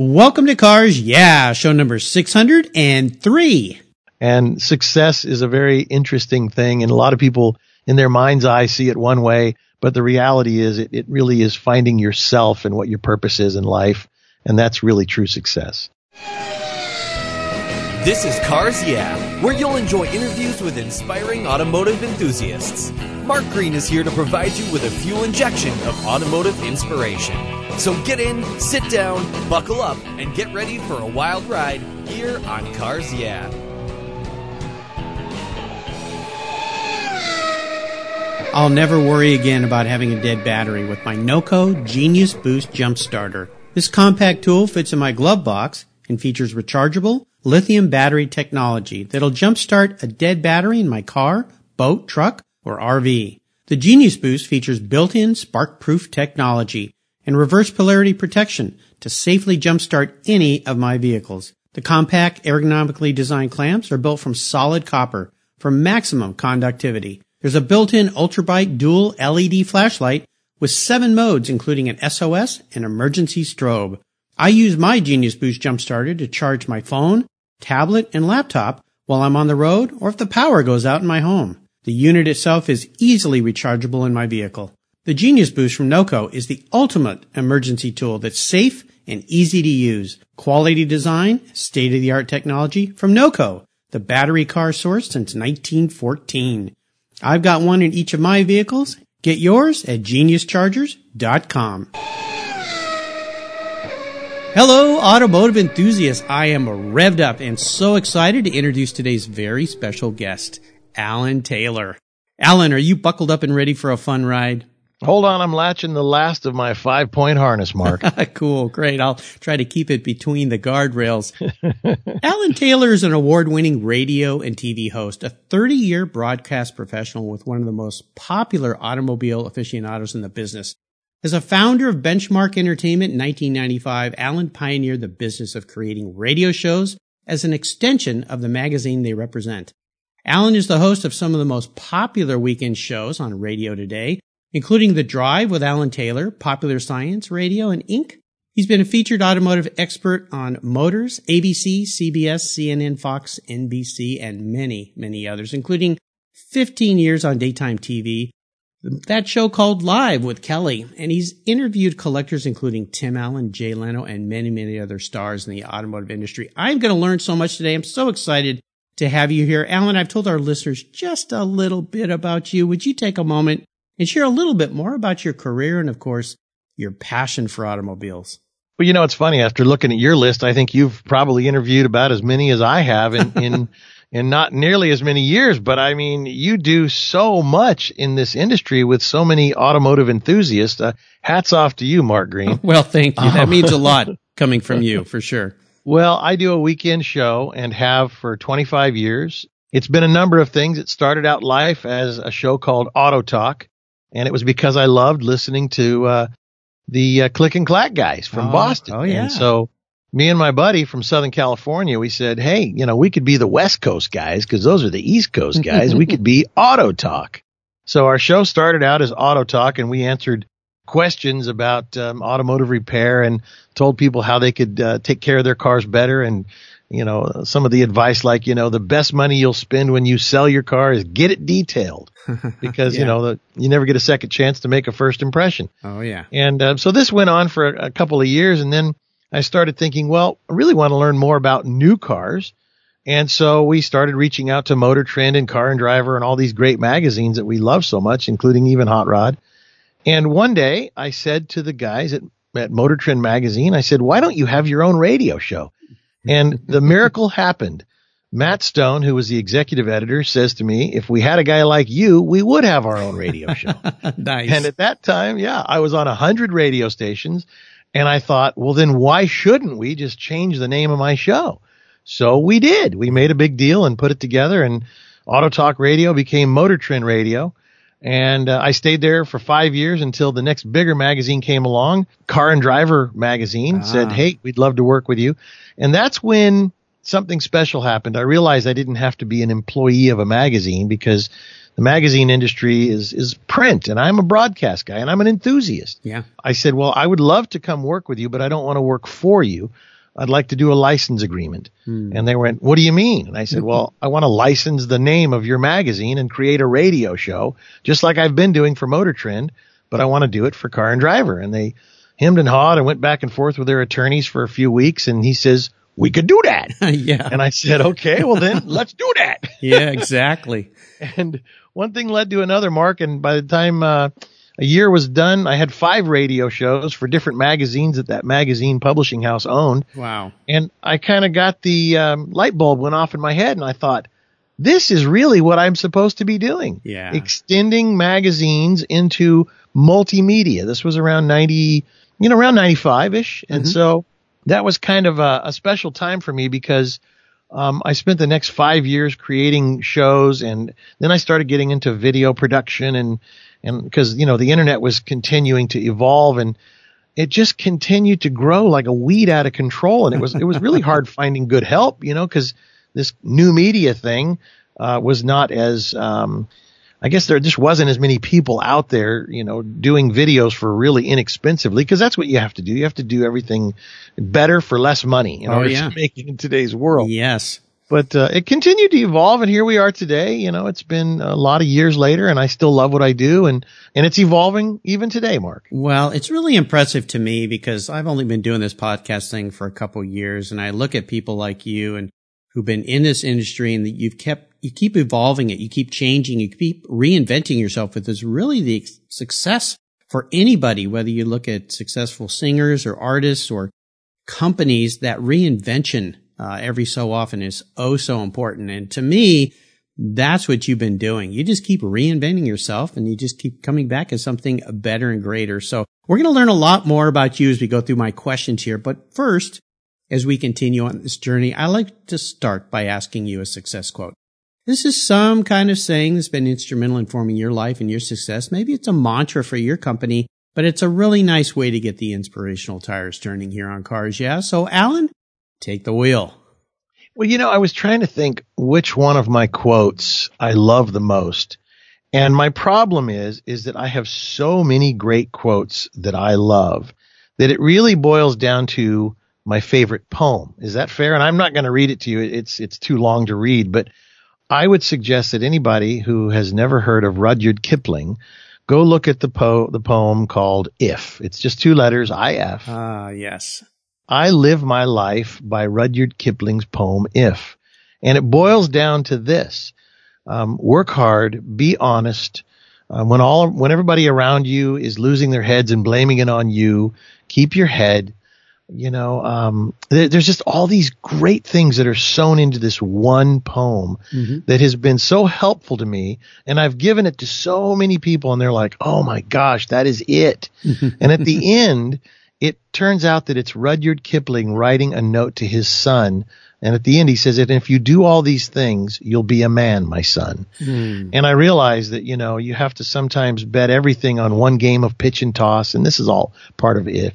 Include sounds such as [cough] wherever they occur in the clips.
Welcome to Cars Yeah, show number 603. And success is a very interesting thing. And a lot of people in their mind's eye see it one way, but the reality is it, it really is finding yourself and what your purpose is in life. And that's really true success. This is Cars Yeah, where you'll enjoy interviews with inspiring automotive enthusiasts. Mark Green is here to provide you with a fuel injection of automotive inspiration. So get in, sit down, buckle up, and get ready for a wild ride here on Cars Yeah. I'll never worry again about having a dead battery with my NOCO Genius Boost Jump Starter. This compact tool fits in my glove box and features rechargeable lithium battery technology that'll jumpstart a dead battery in my car, boat, truck, or RV. The Genius Boost features built-in spark-proof technology and reverse polarity protection to safely jumpstart any of my vehicles. The compact, ergonomically designed clamps are built from solid copper for maximum conductivity. There's a built-in ultrabright dual LED flashlight with seven modes, including an SOS and emergency strobe. I use my Genius Boost Jump Starter to charge my phone, tablet, and laptop while I'm on the road or if the power goes out in my home. The unit itself is easily rechargeable in my vehicle. The Genius Boost from NOCO is the ultimate emergency tool that's safe and easy to use. Quality design, state of the art technology from NOCO, the battery car source since 1914. I've got one in each of my vehicles. Get yours at geniuschargers.com. Hello, automotive enthusiasts. I am revved up and so excited to introduce today's very special guest, Alan Taylor. Alan, are you buckled up and ready for a fun ride? Hold on, I'm latching the last of my five point harness, Mark. [laughs] cool, great. I'll try to keep it between the guardrails. [laughs] Alan Taylor is an award winning radio and TV host, a 30 year broadcast professional with one of the most popular automobile aficionados in the business. As a founder of Benchmark Entertainment in 1995, Alan pioneered the business of creating radio shows as an extension of the magazine they represent. Alan is the host of some of the most popular weekend shows on radio today, including The Drive with Alan Taylor, Popular Science Radio, and Inc. He's been a featured automotive expert on Motors, ABC, CBS, CNN, Fox, NBC, and many, many others, including 15 years on daytime TV, that show called Live with Kelly, and he's interviewed collectors including Tim Allen, Jay Leno, and many, many other stars in the automotive industry. I'm going to learn so much today. I'm so excited to have you here. Alan, I've told our listeners just a little bit about you. Would you take a moment and share a little bit more about your career and, of course, your passion for automobiles. Well, you know, it's funny. After looking at your list, I think you've probably interviewed about as many as I have in, in, [laughs] in not nearly as many years. But I mean, you do so much in this industry with so many automotive enthusiasts. Uh, hats off to you, Mark Green. [laughs] Well, thank you. That means a lot [laughs] coming from you for sure. Well, I do a weekend show and have for 25 years. It's been a number of things. It started out life as a show called Auto Talk and it was because I loved listening to uh, the uh, Click and Clack guys from oh, Boston. Oh yeah. And so me and my buddy from Southern California, we said, hey, you know, we could be the West Coast guys because those are the East Coast guys. we could be [laughs] Auto Talk. So our show started out as Auto Talk, and we answered questions about um, automotive repair and told people how they could uh, take care of their cars better and you know, some of the advice like, you know, the best money you'll spend when you sell your car is get it detailed [laughs] because, yeah. you know, the, you never get a second chance to make a first impression. Oh, yeah. And uh, so this went on for a, a couple of years. And then I started thinking, well, I really want to learn more about new cars. And so we started reaching out to Motor Trend and Car and Driver and all these great magazines that we love so much, including even Hot Rod. And one day I said to the guys at, at Motor Trend magazine, I said, why don't you have your own radio show? And [laughs] the miracle happened. Matt Stone, who was the executive editor, says to me, if we had a guy like you, we would have our own radio show. [laughs] nice. And at that time, yeah, I was on a hundred radio stations and I thought, well, then why shouldn't we just change the name of my show? So we did. We made a big deal and put it together and Auto Talk Radio became Motor Trend Radio. And uh, I stayed there for five years until the next bigger magazine came along. Car and Driver magazine ah. said, Hey, we'd love to work with you. And that's when something special happened. I realized I didn't have to be an employee of a magazine because the magazine industry is is print, and I'm a broadcast guy, and I'm an enthusiast. Yeah. I said, well, I would love to come work with you, but I don't want to work for you. I'd like to do a license agreement. Hmm. And they went, what do you mean? And I said, [laughs] well, I want to license the name of your magazine and create a radio show, just like I've been doing for Motor Trend, but I want to do it for Car and Driver. And they hemmed and hawed and went back and forth with their attorneys for a few weeks. And he says, we could do that. [laughs] yeah. And I said, okay, well then [laughs] let's do that. yeah, exactly. And one thing led to another, Mark. And by the time uh, a year was done, I had five radio shows for different magazines that that magazine publishing house owned. Wow. And I kind of got the um, light bulb went off in my head, and I thought, this is really what I'm supposed to be doing. Yeah. Extending magazines into multimedia. This was around 90, you know, around 95 ish. And so that was kind of a, a special time for me because um, I spent the next five years creating shows, and then I started getting into video production, and and because you know the internet was continuing to evolve, and it just continued to grow like a weed out of control, and it was it was really hard [laughs] finding good help, you know, because this new media thing uh, was not as um, I guess there just wasn't as many people out there, you know, doing videos for really inexpensively because that's what you have to do. You have to do everything better for less money in Oh, order yeah. to make it in today's world. Yes. But uh, it continued to evolve, and here we are today. You know, it's been a lot of years later, and I still love what I do, and and it's evolving even today, Mark. Well, it's really impressive to me because I've only been doing this podcast thing for a couple years and I look at people like you and who've been in this industry and that you've kept, you keep evolving it. You keep changing. You keep reinventing yourself with this really the success for anybody, whether you look at successful singers or artists or companies, that reinvention uh, every so often is oh so important. And to me, that's what you've been doing. You just keep reinventing yourself and you just keep coming back as something better and greater. So we're going to learn a lot more about you as we go through my questions here. But first, as we continue on this journey, I like to start by asking you a success quote. This is some kind of saying that's been instrumental in forming your life and your success. Maybe it's a mantra for your company, but it's a really nice way to get the inspirational tires turning here on cars. Yeah. So Alan, take the wheel. Well, you know, I was trying to think which one of my quotes I love the most. And my problem is, is that I have so many great quotes that I love that it really boils down to my favorite poem. Is that fair? And I'm not going to read it to you. It's, it's too long to read, but I would suggest that anybody who has never heard of Rudyard Kipling go look at the po- the poem called If. It's just two letters, I-F. Ah, yes. I Live My Life by Rudyard Kipling's poem If. And it boils down to this. Um, work hard, be honest. Uh, when all, when everybody around you is losing their heads and blaming it on you, keep your head. You know, um, there, there's just all these great things that are sewn into this one poem mm-hmm. that has been so helpful to me. And I've given it to so many people and they're like, Oh my gosh, that is it. Mm-hmm. and at the end, it turns out that it's Rudyard Kipling writing a note to his son. And at the end, he says, and if you do all these things, you'll be a man, my son. Hmm. And I realize that, you know, you have to sometimes bet everything on one game of pitch and toss. And this is all part of if.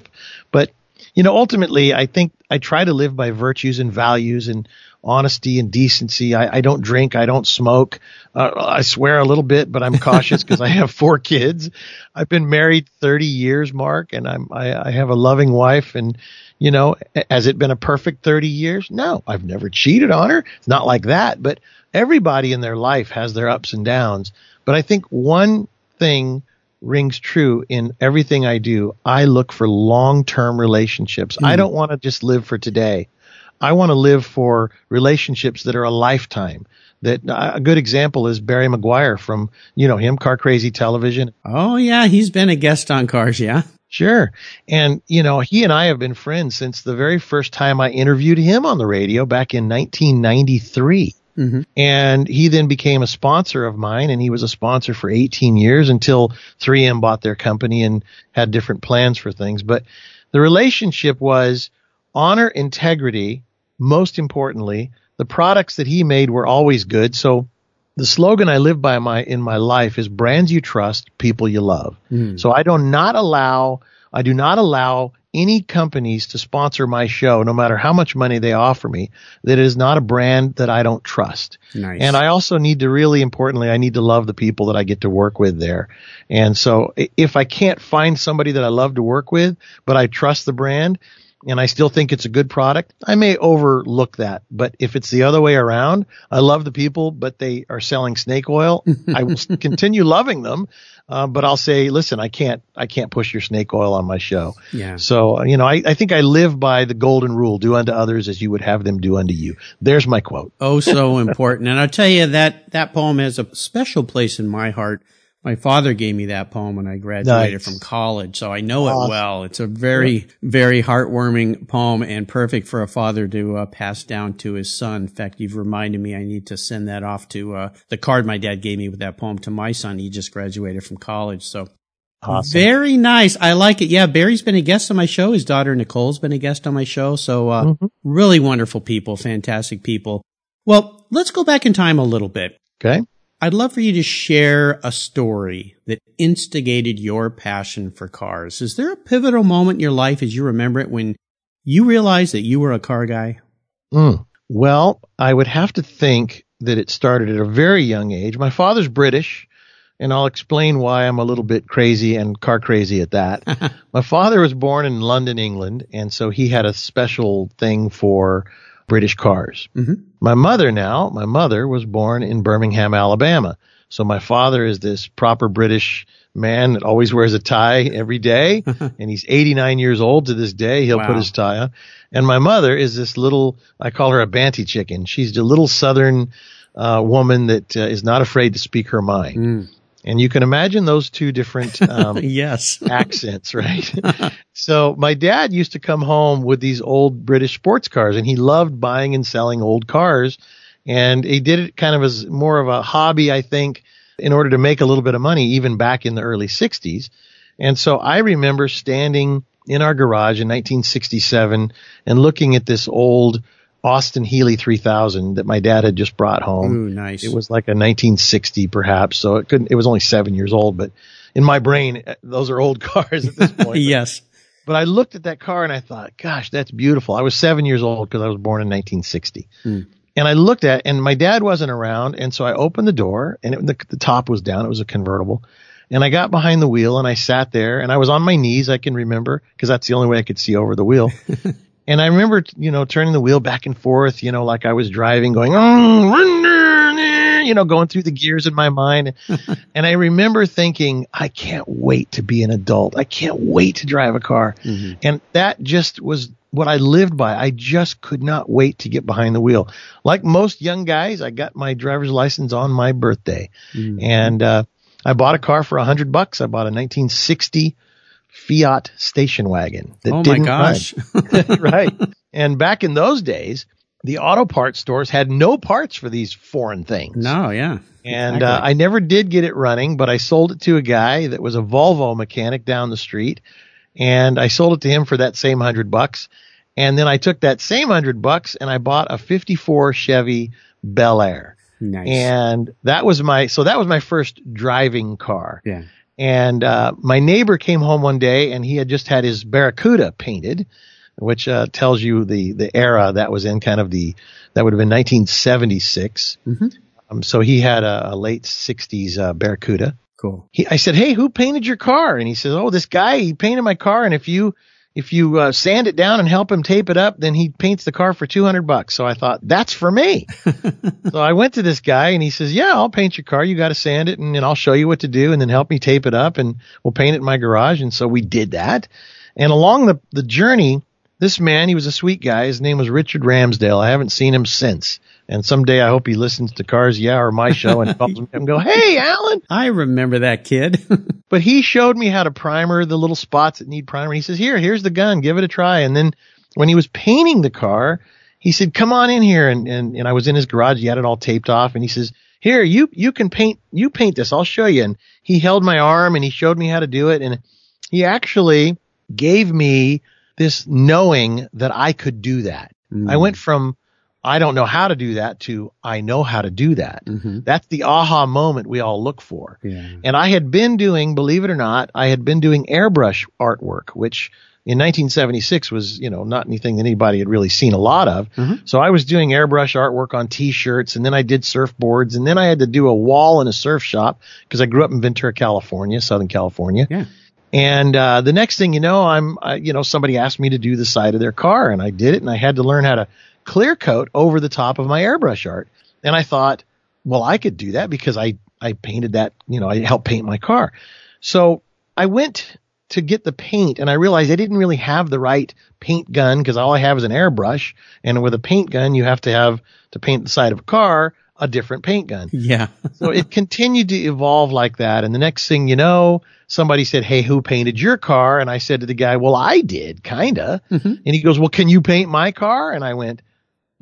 But, you know, ultimately, I think I try to live by virtues and values and honesty and decency. I, I don't drink. I don't smoke. Uh, I swear a little bit, but I'm cautious because I have four kids. I've been married 30 years, Mark, and I'm, I, I have a loving wife. And, you know, has it been a perfect 30 years? No, I've never cheated on her. It's not like that, but everybody in their life has their ups and downs. But I think one thing rings true in everything I do. I look for long-term relationships. I hmm. don't want to just live for today. I want to live for relationships that are a lifetime. That a good example is Barry Meguiar from, you know, him, Car Crazy Television. Oh yeah, he's been a guest on Cars, yeah. Sure. And, you know, he and I have been friends since the very first time I interviewed him on the radio back in 1993. Mm-hmm. And he then became a sponsor of mine and he was a sponsor for 18 years until 3M bought their company and had different plans for things. But the relationship was honor, integrity. Most importantly, the products that he made were always good. So the slogan I live by my in my life is brands you trust, people you love. Mm. So I do not allow I do not allow any companies to sponsor my show, no matter how much money they offer me, that is not a brand that I don't trust. Nice. And I also need to really importantly, I need to love the people that I get to work with there. And so if I can't find somebody that I love to work with, but I trust the brand, and I still think it's a good product, I may overlook that. But if it's the other way around, I love the people, but they are selling snake oil. I will [laughs] continue loving them, uh, but I'll say, listen, I can't, I can't push your snake oil on my show. Yeah. So, you know, I, I think I live by the golden rule, do unto others as you would have them do unto you. There's my quote. Oh, so important. And I'll tell you that that poem has a special place in my heart my father gave me that poem when I graduated Nice. from college, so I know it well. It's a very, very heartwarming poem and perfect for a father to uh, pass down to his son. In fact, you've reminded me I need to send that off to uh, the card my dad gave me with that poem to my son. He just graduated from college, so Awesome. very nice. I like it. Yeah, Barry's been a guest on my show. His daughter Nicole's been a guest on my show. So, uh, Mhm. really wonderful people, fantastic people. Well, let's go back in time a little bit. Okay. I'd love for you to share a story that instigated your passion for cars. Is there a pivotal moment in your life as you remember it when you realized that you were a car guy? Mm. Well, I would have to think that it started at a very young age. My father's British, and I'll explain why I'm a little bit crazy and car crazy at that. [laughs] My father was born in London, England, and so he had a special thing for British cars. Mhm. My mother now, my mother was born in Birmingham, Alabama. So my father is this proper British man that always wears a tie every day, [laughs] and he's 89 years old to this day. He'll Wow. put his tie on. And my mother is this little, I call her a banty chicken. She's a little southern uh, woman that uh, is not afraid to speak her mind. Mm. And you can imagine those two different um, [laughs] yes. accents, right? [laughs] so my dad used to come home with these old British sports cars and he loved buying and selling old cars. And he did it kind of as more of a hobby, I think, in order to make a little bit of money, even back in the early 60s. And so I remember standing in our garage in 1967 and looking at this old Austin Healey 3000 that my dad had just brought home. Ooh, nice. It was like a 1960 perhaps, so it couldn't, it was only seven years old, but in my brain, uh, those are old [laughs] cars at this point. But- yes. But I looked at that car and I thought, gosh, that's beautiful. I was seven years old because I was born in 1960. Hmm. And I looked at, and my dad wasn't around. And so I opened the door and it, the, the top was down. It was a convertible. And I got behind the wheel and I sat there and I was on my knees. I can remember because that's the only way I could see over the wheel. [laughs] and I remember, you know, turning the wheel back and forth, you know, like I was driving going, oh, you know, going through the gears in my mind. [laughs] and I remember thinking, I can't wait to be an adult. I can't wait to drive a car. Mhm. And that just was what I lived by. I just could not wait to get behind the wheel. Like most young guys, I got my driver's license on my birthday Mhm. and, uh, I bought a car for a hundred bucks. I bought a 1960 Fiat station wagon. That Oh didn't gosh. run. [laughs] right. And back in those days, the auto parts stores had no parts for these foreign things. no, yeah. And Exactly. uh, I never did get it running, but I sold it to a guy that was a Volvo mechanic down the street, and I sold it to him for that same hundred bucks. And then I took that same hundred bucks and I bought a '54 Chevy Bel Air, Nice. and that was my so that was my first driving car. yeah. And uh, my neighbor came home one day and he had just had his Barracuda painted, which uh, tells you the the era that was in, kind of the that would have been 1976. Mhm. Um, so he had a, a late 60s uh, Barracuda. Cool. He, I said, "Hey, who painted your car?" And he says, "Oh, this guy. He painted my car, and if you if you uh, sand it down and help him tape it up, then he paints the car for 200 bucks." So I thought, "That's for me." [laughs] so I went to this guy, and he says, "Yeah, I'll paint your car. You got to sand it, and then I'll show you what to do, and then help me tape it up, and we'll paint it in my garage." And so we did that. And along the the journey, this man, he was a sweet guy. His name was Richard Ramsdale. I haven't seen him since. And someday I hope he listens to Cars Yeah or my show and calls me and go, Hey, Alan. I remember that kid. [laughs] But he showed me how to primer the little spots that need primer. He says, here, here's the gun. Give it a try. And then when he was painting the car, he said, come on in here. And, and, and I was in his garage. He had it all taped off and he says, here, you, you can paint, you paint this. I'll show you. And he held my arm and he showed me how to do it. And he actually gave me this knowing that I could do that. I hmm. went from I don't know how to do that to I know how to do that. hmm That's the aha moment we all look for. Yeah. And I had been doing, believe it or not, I had been doing airbrush artwork, which in 1976 was, you know, not anything that anybody had really seen a lot of. Mhm. So I was doing airbrush artwork on t-shirts and then I did surfboards and then I had to do a wall in a surf shop because I grew up in Ventura, California, Southern California. Yeah. And uh, the next thing you know, I'm, uh, you know, somebody asked me to do the side of their car, and I did it, and I had to learn how to clear coat over the top of my airbrush art. And I thought, well, I could do that because I I painted that, you know, I helped paint my car. So I went to get the paint, and I realized I didn't really have the right paint gun because all I have is an airbrush, and with a paint gun, you have to have to paint the side of a car a different paint gun Yeah. [laughs] so it continued to evolve like that. And the next thing you know, somebody said, Hey, who painted your car? And I said to the guy, Well, I did, kinda. Mhm. And he goes, Well, can you paint my car? And I went,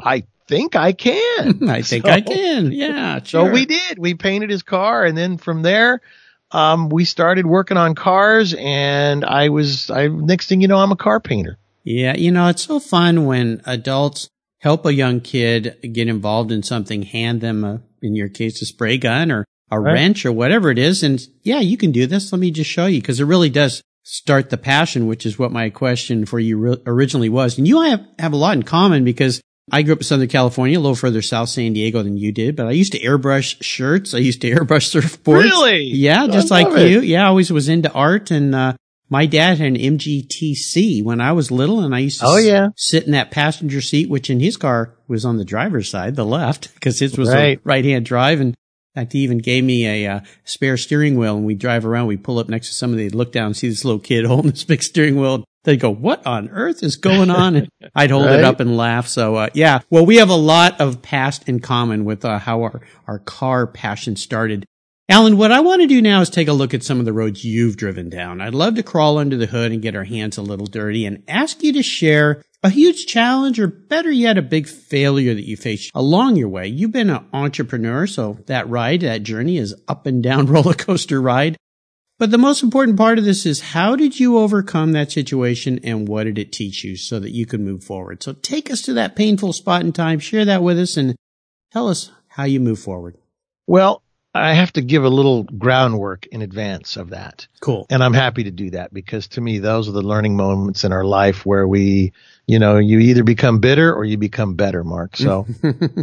I think I can. [laughs] I think So- I can. Yeah. So we did. We painted his car. And then from there, um, we started working on cars. And I was, I, next thing you know, I'm a car painter. Yeah, you know, it's so fun when adults help a young kid get involved in something, hand them a, in your case, a spray gun or a Right. wrench or whatever it is. And yeah, you can do this. Let me just show you because it really does start the passion, which is what my question for you re- originally was. And you have, have a lot in common because I grew up in Southern California, a little further south San Diego than you did, but I used to airbrush shirts. I used to [laughs] airbrush surfboards. Really? Yeah, just like it. you. Yeah, I always was into art and, uh, my dad had an MGTC when I was little and I used to Oh, s- yeah. sit in that passenger seat, which in his car was on the driver's side, the left, [laughs] because his was Right. a right hand drive. And in fact, he even gave me a uh, spare steering wheel and we drive around, we pull up next to somebody, they'd look down and see this little kid [laughs] holding this big steering wheel. They'd go, what on earth is going [laughs] on? And I'd hold it up and laugh. So, uh, yeah, well, we have a lot of past in common with uh, how our, our car passion started. Alan, what I want to do now is take a look at some of the roads you've driven down. I'd love to crawl under the hood and get our hands a little dirty and ask you to share a huge challenge or better yet, a big failure that you faced along your way. You've been an entrepreneur, so that ride, that journey is up and down [laughs] roller coaster ride. But the most important part of this is how did you overcome that situation and what did it teach you so that you could move forward? So take us to that painful spot in time, share that with us and tell us how you move forward. Well, I have to give a little groundwork in advance of that. Cool. And I'm happy to do that because to me, those are the learning moments in our life where we, you know, you either become bitter or you become better, Mark. So,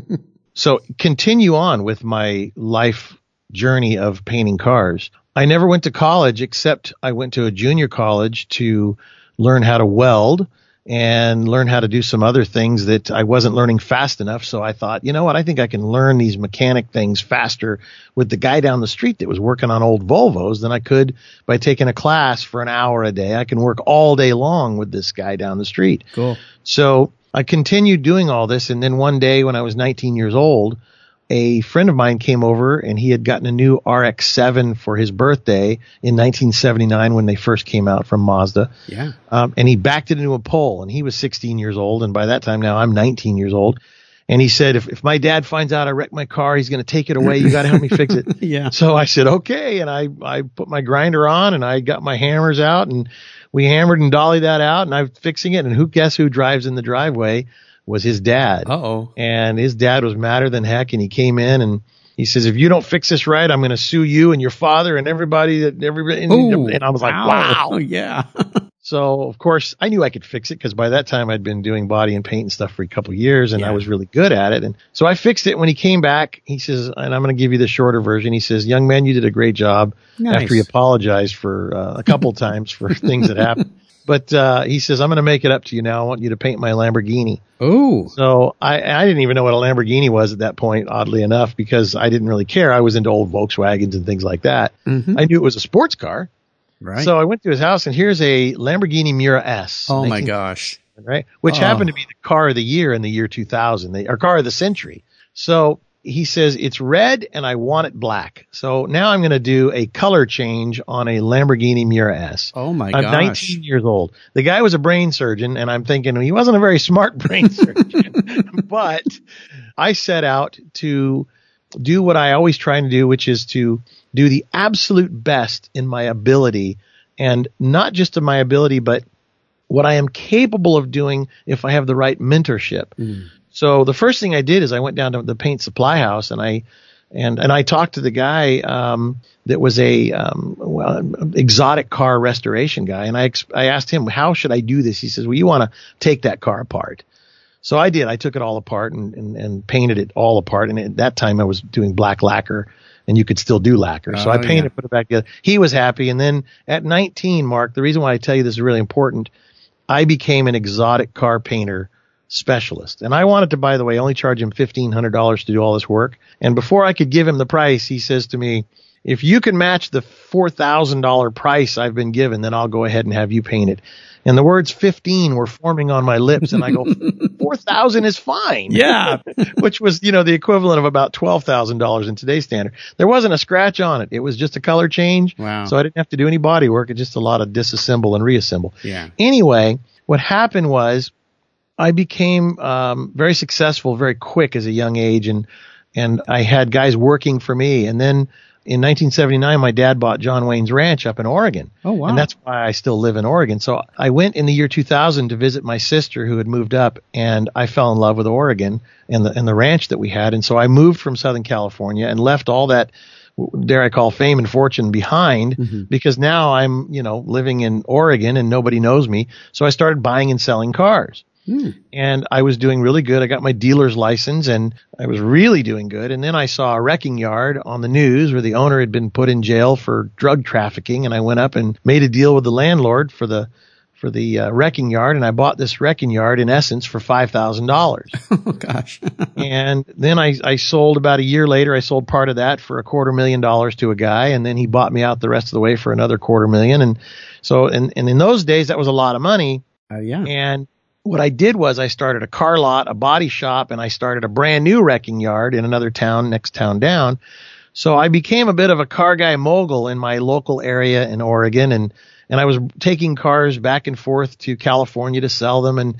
[laughs] so continue on with my life journey of painting cars. I never went to college except I went to a junior college to learn how to weld and learn how to do some other things that I wasn't learning fast enough. So I thought, you know what? I think I can learn these mechanic things faster with the guy down the street that was working on old Volvos than I could by taking a class for an hour a day. I can work all day long with this guy down the street. Cool. So I continued doing all this. And then one day when I was 19 years old, a friend of mine came over and he had gotten a new RX-7 for his birthday in 1979 when they first came out from Mazda. Yeah. Um, and he backed it into a pole and he was 16 years old. And by that time now I'm 19 years old. And he said, if, if my dad finds out I wrecked my car, he's going to take it away. You got to help me fix it. [laughs] Yeah. So I said, okay. And I, I put my grinder on and I got my hammers out and we hammered and dollied that out and I'm fixing it. And who guess who drives in the driveway was his dad. Uh oh. And his dad was madder than heck. And he came in and he says, if you don't fix this right, I'm going to sue you and your father and everybody that everybody. And, and I was like, wow. Oh, [laughs] yeah. [laughs] So of course I knew I could fix it because by that time I'd been doing body and paint and stuff for a couple of years and Yeah. I was really good at it. And so I fixed it. When he came back, he says, and I'm going to give you the shorter version. He says, young man, you did a great job Nice. after he apologized for uh, a couple [laughs] times for things that happened. But uh, he says, I'm going to make it up to you now. I want you to paint my Lamborghini. Oh. So I, I didn't even know what a Lamborghini was at that point, oddly enough, because I didn't really care. I was into old Volkswagens and things like that. Mhm. I knew it was a sports car. Right. So I went to his house and here's a Lamborghini Miura S. oh, my gosh. Right. Which Oh. happened to be the car of the year in the year 2000, the, or car of the century. So he says it's red and I want it black. So now I'm going to do a color change on a Lamborghini Miura S. Oh, my I'm gosh. 19 years old. The guy was a brain surgeon, and I'm thinking he wasn't a very smart [laughs] brain surgeon. but I set out to do what I always try to do, which is to do the absolute best in my ability, and not just in my ability, but what I am capable of doing if I have the right mentorship. Mm. So the first thing I did is I went down to the paint supply house and I and and I talked to the guy um, that was a um, well, exotic car restoration guy, and I ex- I asked him how should I do this. He says, well, you want to take that car apart. So I did. I took it all apart and, and, and painted it all apart. And at that time I was doing black lacquer and you could still do lacquer. So Oh, I painted, yeah. put it back together. He was happy. And then at 19, Mark, the reason why I tell you this is really important, I became an exotic car painter specialist. And I wanted to, by the way, only charge him $1,500 to do all this work. And before I could give him the price, he says to me, if you can match the $4,000 price I've been given, then I'll go ahead and have you paint it. And the words 15 were forming on my lips and I go, [laughs] 4,000 is fine. Yeah. [laughs] Which was, you know, the equivalent of about $12,000 in today's standard. There wasn't a scratch on it. It was just a color change. Wow. So I didn't have to do any body work. It's just a lot of disassemble and reassemble. Yeah. Anyway, what happened was I became um, very successful very quick as a young age, and and I had guys working for me. And then in 1979, my dad bought John Wayne's Ranch up in Oregon. Oh, wow. And that's why I still live in Oregon. So I went in the year 2000 to visit my sister who had moved up, and I fell in love with Oregon and the and the ranch that we had. And so I moved from Southern California and left all that dare I call fame and fortune behind because now I'm, you know, living in Oregon and nobody knows me. So I started buying and selling cars. And I was doing really good. I got my dealer's license and I was really doing good. And then I saw a wrecking yard on the news where the owner had been put in jail for drug trafficking. And I went up and made a deal with the landlord for the, for the uh, wrecking yard. And I bought this wrecking yard in essence for $5,000. [laughs] Oh gosh. [laughs] and then I, I sold about a year later. I sold part of that for a quarter million dollars to a guy, and then he bought me out the rest of the way for another quarter million. And so, and, and in those days, that was a lot of money. Uh, yeah. And what I did was I started a car lot, a body shop, and I started a brand new wrecking yard in another town, next town down. So I became a bit of a car guy mogul in my local area in Oregon, and and I was taking cars back and forth to California to sell them, and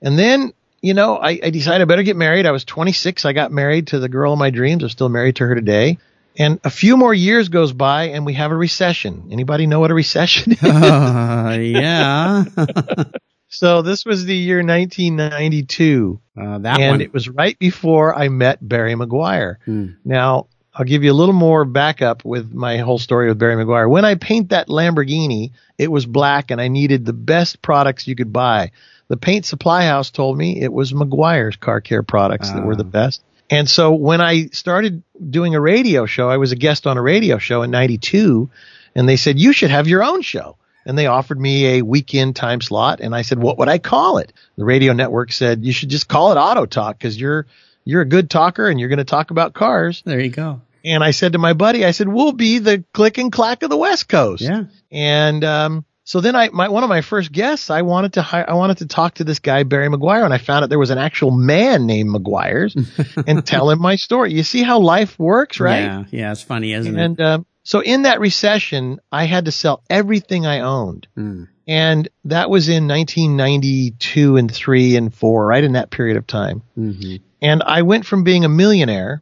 and then you know I, I decided I better get married. I was 26. I got married to the girl of my dreams. I'm still married to her today. And a few more years goes by, and we have a recession. Anybody know what a recession is? Uh, [laughs] yeah. [laughs] so this was the year 1992. Uh, that and one. it was right before I met Barry Meguiar. Hmm. Now, I'll give you a little more backup with my whole story with Barry Meguiar. When I paint that Lamborghini, it was black and I needed the best products you could buy. The paint supply house told me it was Meguiar's car care products that were the best. And so when I started doing a radio show, I was a guest on a radio show in 92 and they said, you should have your own show. And they offered me a weekend time slot. And I said, what would I call it? The radio network said, you should just call it Auto Talk because you're, you're a good talker and you're going to talk about cars. there you go. And I said to my buddy, I said, we'll be the click and clack of the West Coast. Yeah. And, um, so then I, my, one of my first guests, I wanted to hire, I wanted to talk to this guy, Barry Meguiar, and I found out there was an actual man named Meguiar's [laughs] and tell him my story. You see how life works, right? Yeah. Yeah. It's funny, isn't it? And, um, so in that recession, I had to sell everything I owned. Hmm. And that was in 1992 and three and four, right in that period of time. hmm And I went from being a millionaire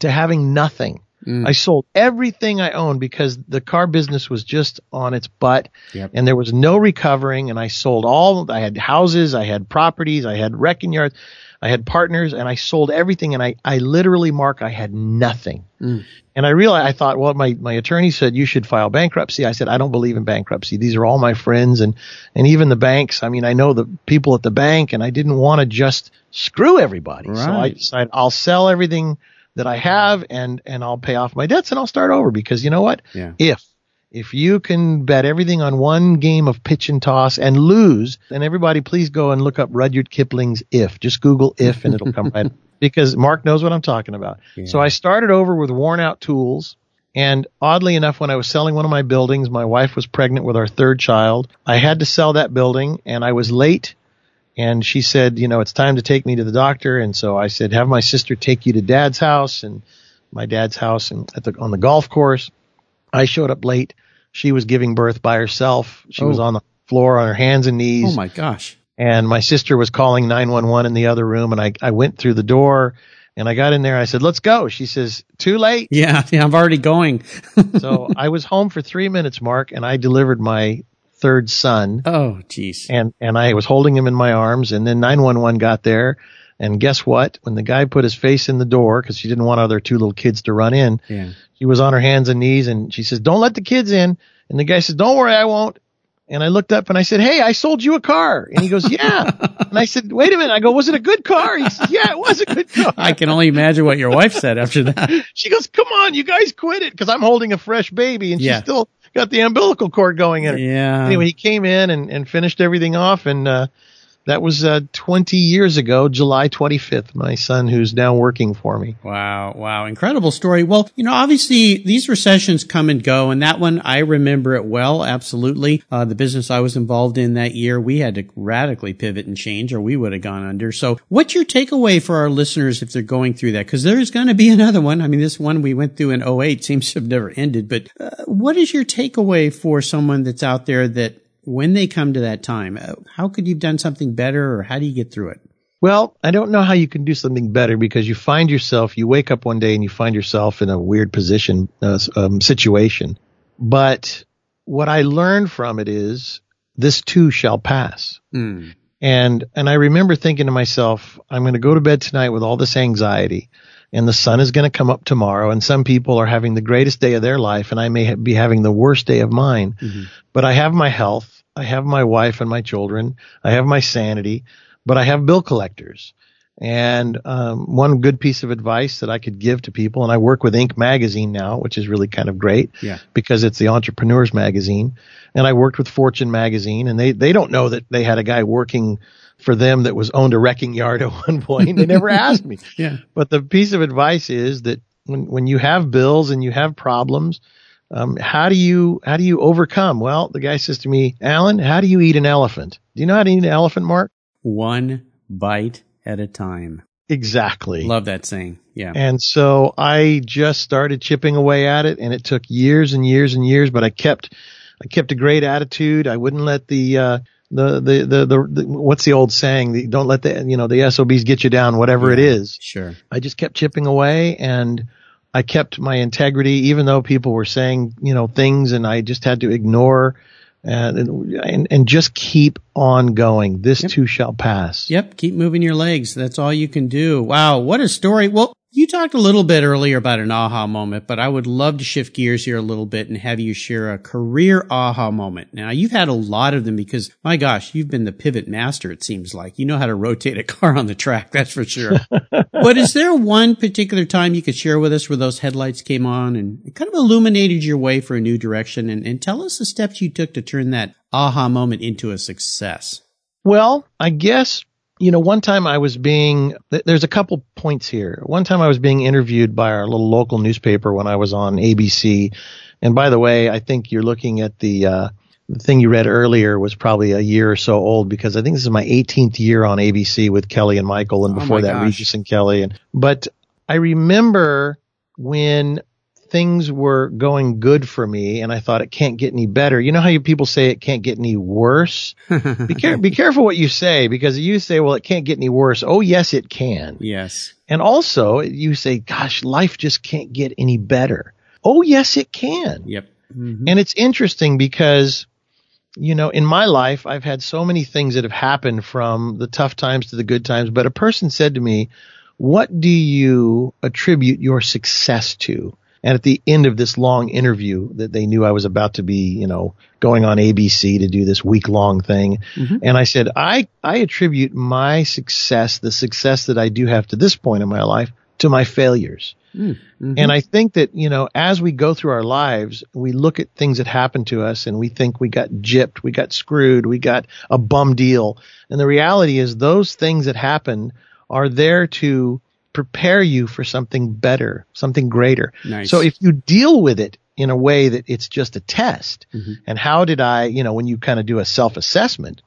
to having nothing. Mm. I sold everything I owned because the car business was just on its butt Yep. and there was no recovering. And I sold all, I had houses, I had properties, I had wrecking yards, I had partners and I sold everything. And I, I literally, Mark, I had nothing. Mm. And I realized, I thought, well, my, my attorney said you should file bankruptcy. I said, I don't believe in bankruptcy. These are all my friends and, and even the banks. I mean, I know the people at the bank and I didn't want to just screw everybody. So I decided I'll sell everything that I have and, and I'll pay off my debts and I'll start over because you know what? Yeah. If, if you can bet everything on one game of pitch and toss and lose, then everybody please go and look up Rudyard Kipling's If. Just Google If and it'll come right [laughs] because Mark knows what I'm talking about. So I started over with worn out tools. And oddly enough, when I was selling one of my buildings, my wife was pregnant with our third child. I had to sell that building and I was late and she said, you know, it's time to take me to the doctor. And so I said, have my sister take you to dad's house and my dad's house and at the, on the golf course. I showed up late. She was giving birth by herself. She was Oh. on the floor on her hands and knees Oh my gosh. and my sister was calling 911 in the other room and I, I went through the door and I got in there. I said, let's go. She says, too late. Yeah. [laughs] Yeah. I'm already going. [laughs] so I was home for three minutes, Mark, and I delivered my third son oh, jeez. and, and I was holding him in my arms and then 911 got there. And guess what? When the guy put his face in the door, because she didn't want other two little kids to run in, Yeah. she was on her hands and knees and she says, don't let the kids in. And the guy says, don't worry, I won't. And I looked up and I said, Hey, I sold you a car. And he goes, Yeah. [laughs] and I said, Wait a minute. I go, Was it a good car? He said, Yeah, it was a good car. I can only imagine what your wife said after that. [laughs] She goes, Come on, you guys quit it because I'm holding a fresh baby and Yeah. she's still got the umbilical cord going in her. Yeah. Anyway, he came in and, and finished everything off and, uh, that was, uh, 20 years ago, July 25th, my son who's now working for me. Wow, wow, incredible story. Well, you know, obviously these recessions come and go, and that one I remember it well. Absolutely, uh, the business I was involved in that year, we had to radically pivot and change, or we would have gone under. So, what's your takeaway for our listeners if they're going through that? Because there is going to be [laughs] another one. I mean, this one we went through in 08 seems to have never ended. But uh, what is your takeaway for someone that's out there that when they come to that time, uh, how could you've done something better, or how do you get through it? Well, I don't know how you can do something better because you find yourself, you wake up one day and you find yourself in a weird position, uh, um, situation. But what I learned from it is this too shall pass. Hmm. And, and I remember thinking to myself, I'm going to go to bed tonight with all this anxiety and the sun is going to come up tomorrow and some people are having the greatest day of their life and I may ha- be having the worst day of mine. But I have my health. I have my wife and my children. I have my sanity, but I have bill collectors. And um, one good piece of advice that I could give to people, and I work with Inc. magazine now, which is really kind of great Yeah. because it's the entrepreneurs magazine. And I worked with Fortune magazine, and they they don't know that they had a guy working for them that was owned a wrecking yard at [laughs] one point. They never [laughs] asked me. Yeah. But the piece of advice is that when when you have bills and you have problems, um, how do you how do you overcome? Well, the guy says to me, Alan, how do you eat an elephant? Do you know how to eat an elephant, Mark? One bite at a time. Exactly. Love that saying. Yeah. And so I just started chipping away at it and it took years and years and years, but I kept, I kept a great attitude. I wouldn't let the, uh, the, the, the, the, what's the old saying? The, don't let the, you know, the SOBs get you down, whatever it is. Sure. I just kept chipping away and I kept my integrity, even though people were saying, you know, things and I just had to ignore and, and, and just keep on going. This too shall pass. Yep. Keep moving your legs. That's all you can do. Wow. What a story. Well, you talked a little bit earlier about an aha moment, but I would love to shift gears here a little bit and have you share a career aha moment. Now, you've had a lot of them because, my gosh, you've been the pivot master, it seems like. You know how to rotate a [laughs] car on the track, that's for sure. [laughs] but is there one particular time you could share with us where those headlights came on and kind of illuminated your way for a new direction? And, and tell us the steps you took to turn that aha moment into a success. Well, I guess, you know, one time I was being, there's a couple points here. One time I was being interviewed by our little local newspaper when I was on ABC. And by the way, I think you're looking at the, uh, the thing you read earlier was probably a year or so old because I think this is my 18th year on ABC with Kelly and Michael and Oh before my that gosh. Regis and Kelly. And, but I remember when things were going good for me and I thought it can't get any better. You know how you people say it can't get any worse? [laughs] be, care- be careful what you say because you say, well, it can't get any worse. Oh, yes, it can. Yes. And also you say, gosh, life just can't get any better. Oh, yes, it can. Yep. Mhm. And it's interesting because, you know, in my life, I've had so many things that have happened from the tough times to the good times. But a person said to me, what do you attribute your success to? And at the end of this long interview that they knew I was about to be, you know, going on ABC to do this week long thing. Mm-hmm. And I said, I, I attribute my success, the success that I do have to this point in my life to my failures. Mm-hmm. And I think that, you know, as we go through our lives, we look at things that happen to us and we think we got gypped, we got screwed, we got a bum deal. And the reality is those things that happen are there to prepare you for something better, something greater. Nice. So if you deal with it in a way that it's just a test, mm-hmm. and how did I, you know, when you kind of do a self assessment,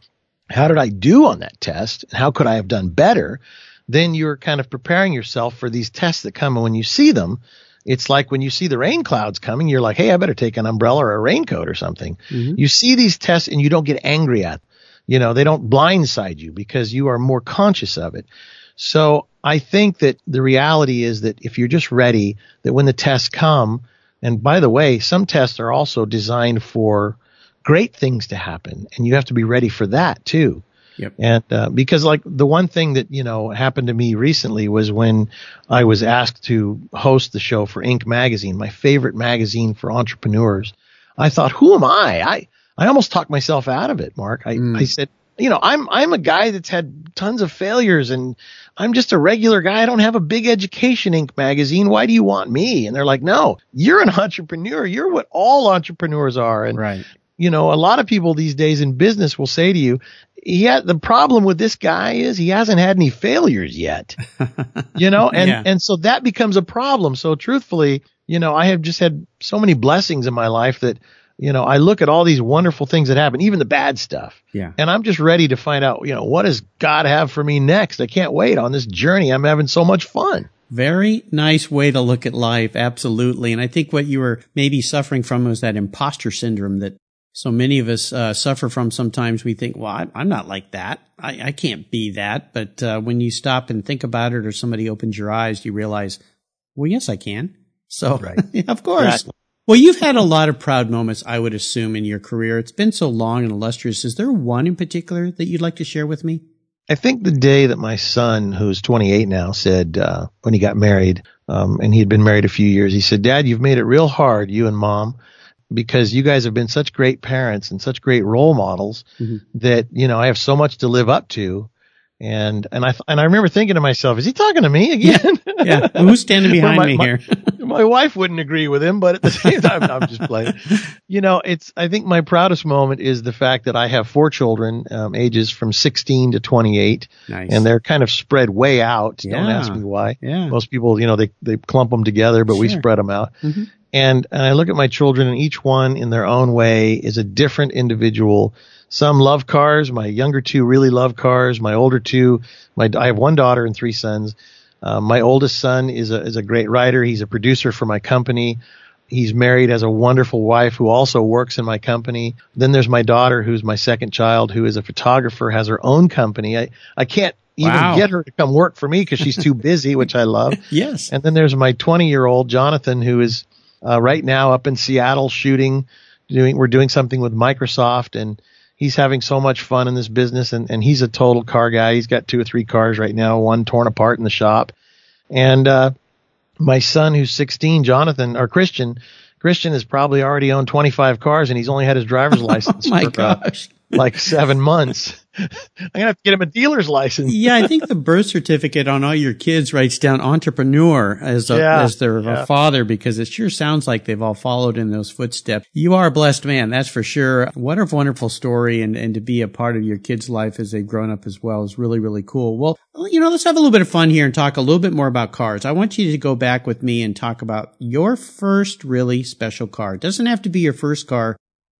how did I do on that test? And how could I have done better? Then you're kind of preparing yourself for these tests that come. And when you see them, it's like when you see the rain clouds coming, you're like, Hey, I better take an umbrella or a raincoat or something. Mm-hmm. You see these tests and you don't get angry at, them. you know, they don't blindside you because you are more conscious of it. So I think that the reality is that if you're just ready, that when the tests come, and by the way, some tests are also designed for great things to happen, and you have to be ready for that too. Yep. And uh, because like the one thing that you know happened to me recently was when I was asked to host the show for Inc. magazine, my favorite magazine for entrepreneurs. I thought, who am I? I I almost talked myself out of it, Mark. I Mm. I said, you know, I'm I'm a guy that's had tons of failures and I'm just a regular guy. I don't have a big education Inc. magazine. Why do you want me? And they're like, no, you're an [laughs] entrepreneur. You're what all entrepreneurs are. And Right. you know, a lot of people these days in business will say to you, he had the problem with this guy is he hasn't had any failures yet, [laughs] you know, and, Yeah. and so that becomes a problem. So truthfully, you know, I have just had so many blessings in my life that, you know, I look at all these wonderful things that happen, even the bad stuff. Yeah. And I'm just ready to find out, you know, what does God have for me next? I can't wait on this journey. I'm having so much fun. Very nice way to look at life. Absolutely. And I think what you were maybe suffering from was that imposter syndrome that so many of us uh, suffer from. Sometimes we think, well, I, I'm not like that. I, I can't be that. But uh, when you stop and think about it or somebody opens your eyes, you realize, well, yes, I can. So, Right. yeah, [laughs] of course. Exactly. Well, you've had a lot of proud moments, I would assume, in your career. It's been so long and illustrious. Is there one in particular that you'd like to share with me? I think the day that my son, who's 28 now, said uh, when he got married, um, and he had been married a few years, he said, "Dad, you've made it real hard, you and Mom, because you guys have been such great parents and such great role models Mhm. that you know I have so much to live up to." And and I and I remember thinking to myself, "Is he talking to me again?" Yeah. Well, who's standing [laughs] behind my- me here? [laughs] my wife wouldn't agree with him, but at the same [laughs] time, no, I'm just playing. You know, it's, I think my proudest moment is the fact that I have four children, um, ages from 16 to 28, nice. and they're kind of spread way out. Don't ask me why. yeah. Most people, you know, they, they clump them together, but we spread them out. Mhm. And, and I look at my children and each one in their own way is a different individual. Some love cars. My younger two really love cars. My older two, my, I have one daughter and three sons. Uh, my oldest son is a, is a great writer. He's a producer for my company. He's married, has a wonderful wife who also works in my company. Then there's my daughter, who's my second child, who is a photographer, has her own company. I, I can't even Wow. get her to come work for me because she's too [laughs] busy, which I love. yes. And then there's my 20 year old Jonathan, who is uh, right now up in Seattle shooting, doing, we're doing something with Microsoft and he's having so much fun in this business and, and he's a total car guy. He's got two or three cars right now, one torn apart in the shop. And, uh, my son who's 16, Jonathan or Christian, Christian has probably already owned 25 cars and he's only had his driver's [laughs] license Oh for uh, like seven months. [laughs] I'm gonna have to get him a dealer's license. yeah, I think [laughs] the birth certificate on all your kids writes down entrepreneur as a, Yeah, as their yeah. father because it sure sounds like they've all followed in those footsteps. You are a blessed man, that's for sure. What a wonderful story and, and to be a part of your kids' life as they've grown up as well is really, really cool. Well, you know, let's have a little bit of fun here and talk a little bit more about cars. I want you to go back with me and talk about your first really special car. It doesn't have to be your first car,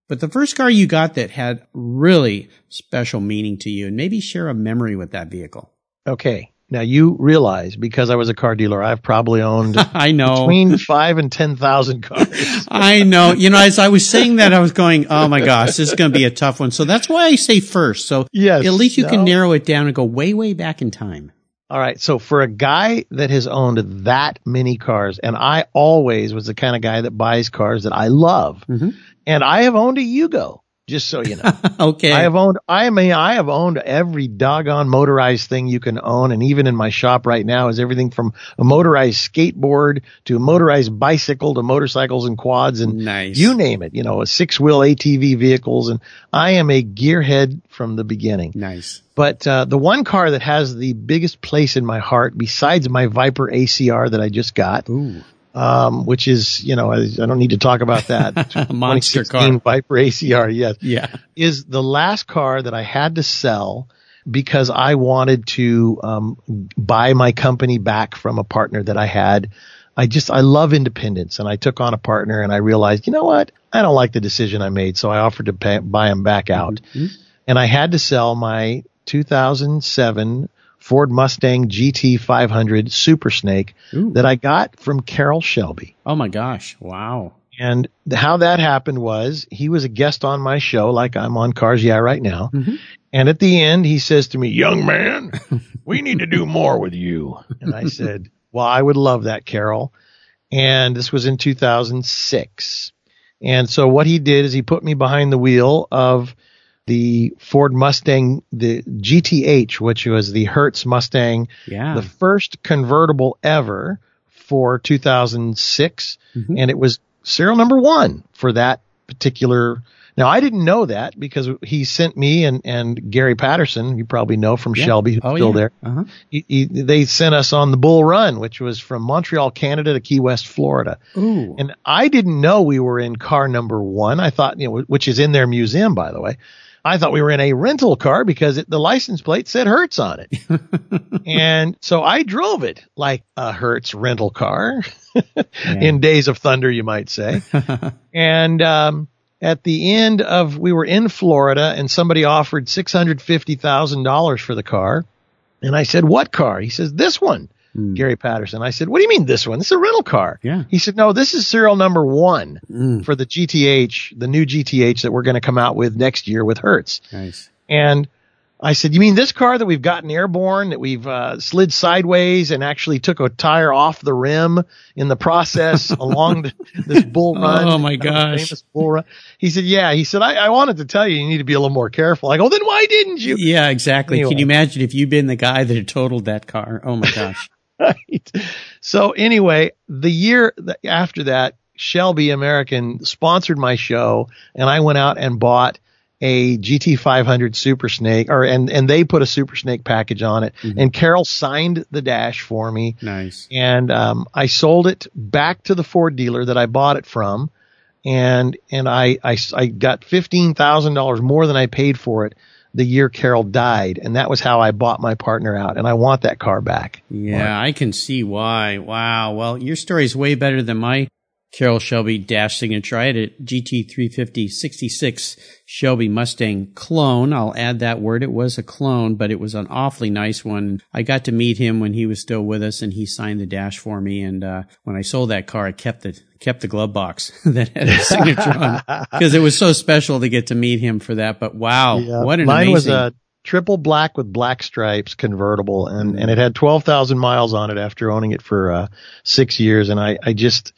but the first car you got that had really special meaning to you and maybe share a memory with that vehicle. Okay. Now you realize because I was a car dealer, I've probably owned [laughs] I know. between five and ten thousand cars. [laughs] I know. You know, as I was saying that, I was going, oh my gosh, this is going to be a tough one. So that's why I say first. So Yes. at least you can narrow it down and go way, way back in time. All right. So for a guy that has owned that many cars, and I always was the kind of guy that buys cars that I love, Mhm. and I have owned a Yugo, just so you know. [laughs] Okay. I have owned, I mean, I have owned every doggone motorized thing you can own. And even in my shop right now is everything from a motorized skateboard to a motorized bicycle to motorcycles and quads and nice. you name it, you know, a six wheel ATV vehicles. And I am a gearhead from the beginning. nice. But, uh, the one car that has the biggest place in my heart besides my Viper ACR that I just got, Ooh, um, which is, you know, I, I don't need to talk about that. [laughs] monster car. Viper ACR. Yes Yeah. is the last car that I had to sell because I wanted to um, buy my company back from a partner that I had. I just I love independence, and I took on a partner, and I realized, you know what, I don't like the decision I made, so I offered to pay, buy him back out, and I had to sell my 2007 Ford Mustang GT 500 Super Snake Ooh. that I got from Carroll Shelby. Oh my gosh. Wow. And how that happened was he was a guest on my show, like I'm on Cars Yeah right now. Mhm. And at the end, he says to me, young man, [laughs] we need to do more with you. And I said, [laughs] well, I would love that, Carroll. And this was in 2006. And so what he did is he put me behind the wheel of the Ford Mustang, the GTH, which was the Hertz Mustang, Yeah. the first convertible ever for 2006, Mhm. and it was serial number one for that particular. Now I didn't know that because he sent me and, and Gary Patterson, you probably know from Yeah. Shelby, who's oh, still yeah. there. Uh-huh. He, he, they sent us on the Bull Run, which was from Montreal, Canada to Key West, Florida. Ooh. And I didn't know we were in car number one. I thought, you know, which is in their museum, by the way. I thought we were in a rental car because it, the license plate said Hertz on it. [laughs] and so I drove it like a Hertz rental car in days of thunder, you might say. [laughs] and, um, at the end of, we were in Florida and somebody offered $650,000 for the car. And I said, what car? He says, this one. Mm. Gary Patterson. I said, what do you mean this one? This is a rental car. Yeah. He said, no, this is serial number one Mm. for the GTH, the new GTH that we're going to come out with next year with Hertz. Nice. And I said, you mean this car that we've gotten airborne, that we've uh, slid sideways and actually took a tire off the rim in the process [laughs] along the, this bull run? Oh, my gosh. famous bull run. He said, yeah. He said, I, I wanted to tell you, you need to be a little more careful. I go, then why didn't you? Yeah, exactly. Anyway. Can you imagine if you'd been the guy that had totaled that car? Oh my gosh. [laughs] right. So anyway, the year after that, Shelby American sponsored my show, and I went out and bought a GT500 Super Snake, or and and they put a Super Snake package on it, and Carroll signed the dash for me, nice. and um, I sold it back to the Ford dealer that I bought it from, and and I I, I got fifteen thousand dollars more than I paid for it the year Carroll died, and that was how I bought my partner out, and I want that car back. Yeah, I can see why. Wow. Well, your story is way better than my Carroll Shelby dash signature. I had a GT350 66 Shelby Mustang clone. I'll add that word. It was a clone, but it was an awfully nice one. I got to meet him when he was still with us and he signed the dash for me. And, uh, when I sold that car, I kept the, kept the glove box [laughs] that had his signature on because [laughs] it was so special to get to meet him for that. But wow, Yeah. what an Mine amazing. was a triple black with black stripes convertible, and and it had twelve thousand miles on it after owning it for uh, six years, and I I just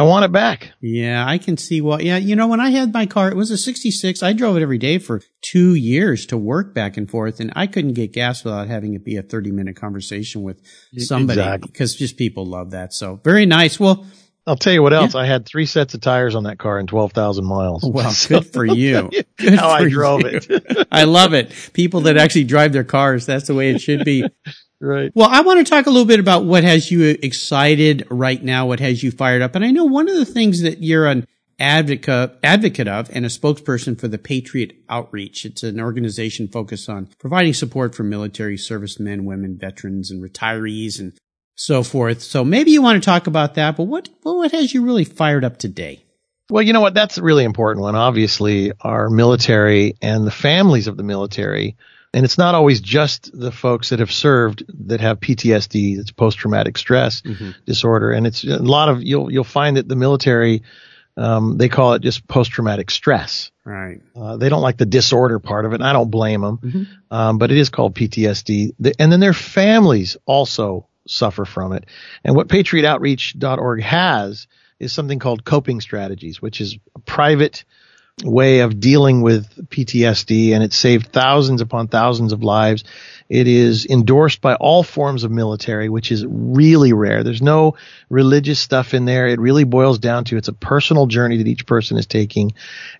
I want it back. Yeah, I can see why. Yeah, you know, when I had my car, it was a 66. I drove it every day for two years to work back and forth, and I couldn't get gas without having it be a 30 minute conversation with somebody Exactly. because just people love that. So very nice. Well, I'll tell you what else. I had three sets of tires on that car and twelve thousand miles. well, [laughs] So- good for you. [laughs] Good how I drove you. it. [laughs] I love it. People that actually drive their cars, that's the way it should be. Right. Well, I want to talk a little bit about what has you excited right now, what has you fired up. And I know one of the things that you're an advocate, advocate of and a spokesperson for the Patriot Outreach. It's an organization focused on providing support for military servicemen, women, veterans, and retirees and so forth. So maybe you want to talk about that, but what, what has you really fired up today? Well, you know what? That's a really important one. Obviously, our military and the families of the military. And it's not always just the folks that have served that have PTSD, that's post traumatic stress disorder. And it's a lot of, you'll, you'll find that the military, um, they call it just post traumatic stress. Right. Uh, they don't like the disorder part of it, and I don't blame them. Um, but it is called PTSD. The, and then their families also suffer from it. And what patriotoutreach.org has is something called coping strategies, which is a private way of dealing with PTSD, and it saved thousands upon thousands of lives. It is endorsed by all forms of military, which is really rare. There's no religious stuff in there. It really boils down to it's a personal journey that each person is taking.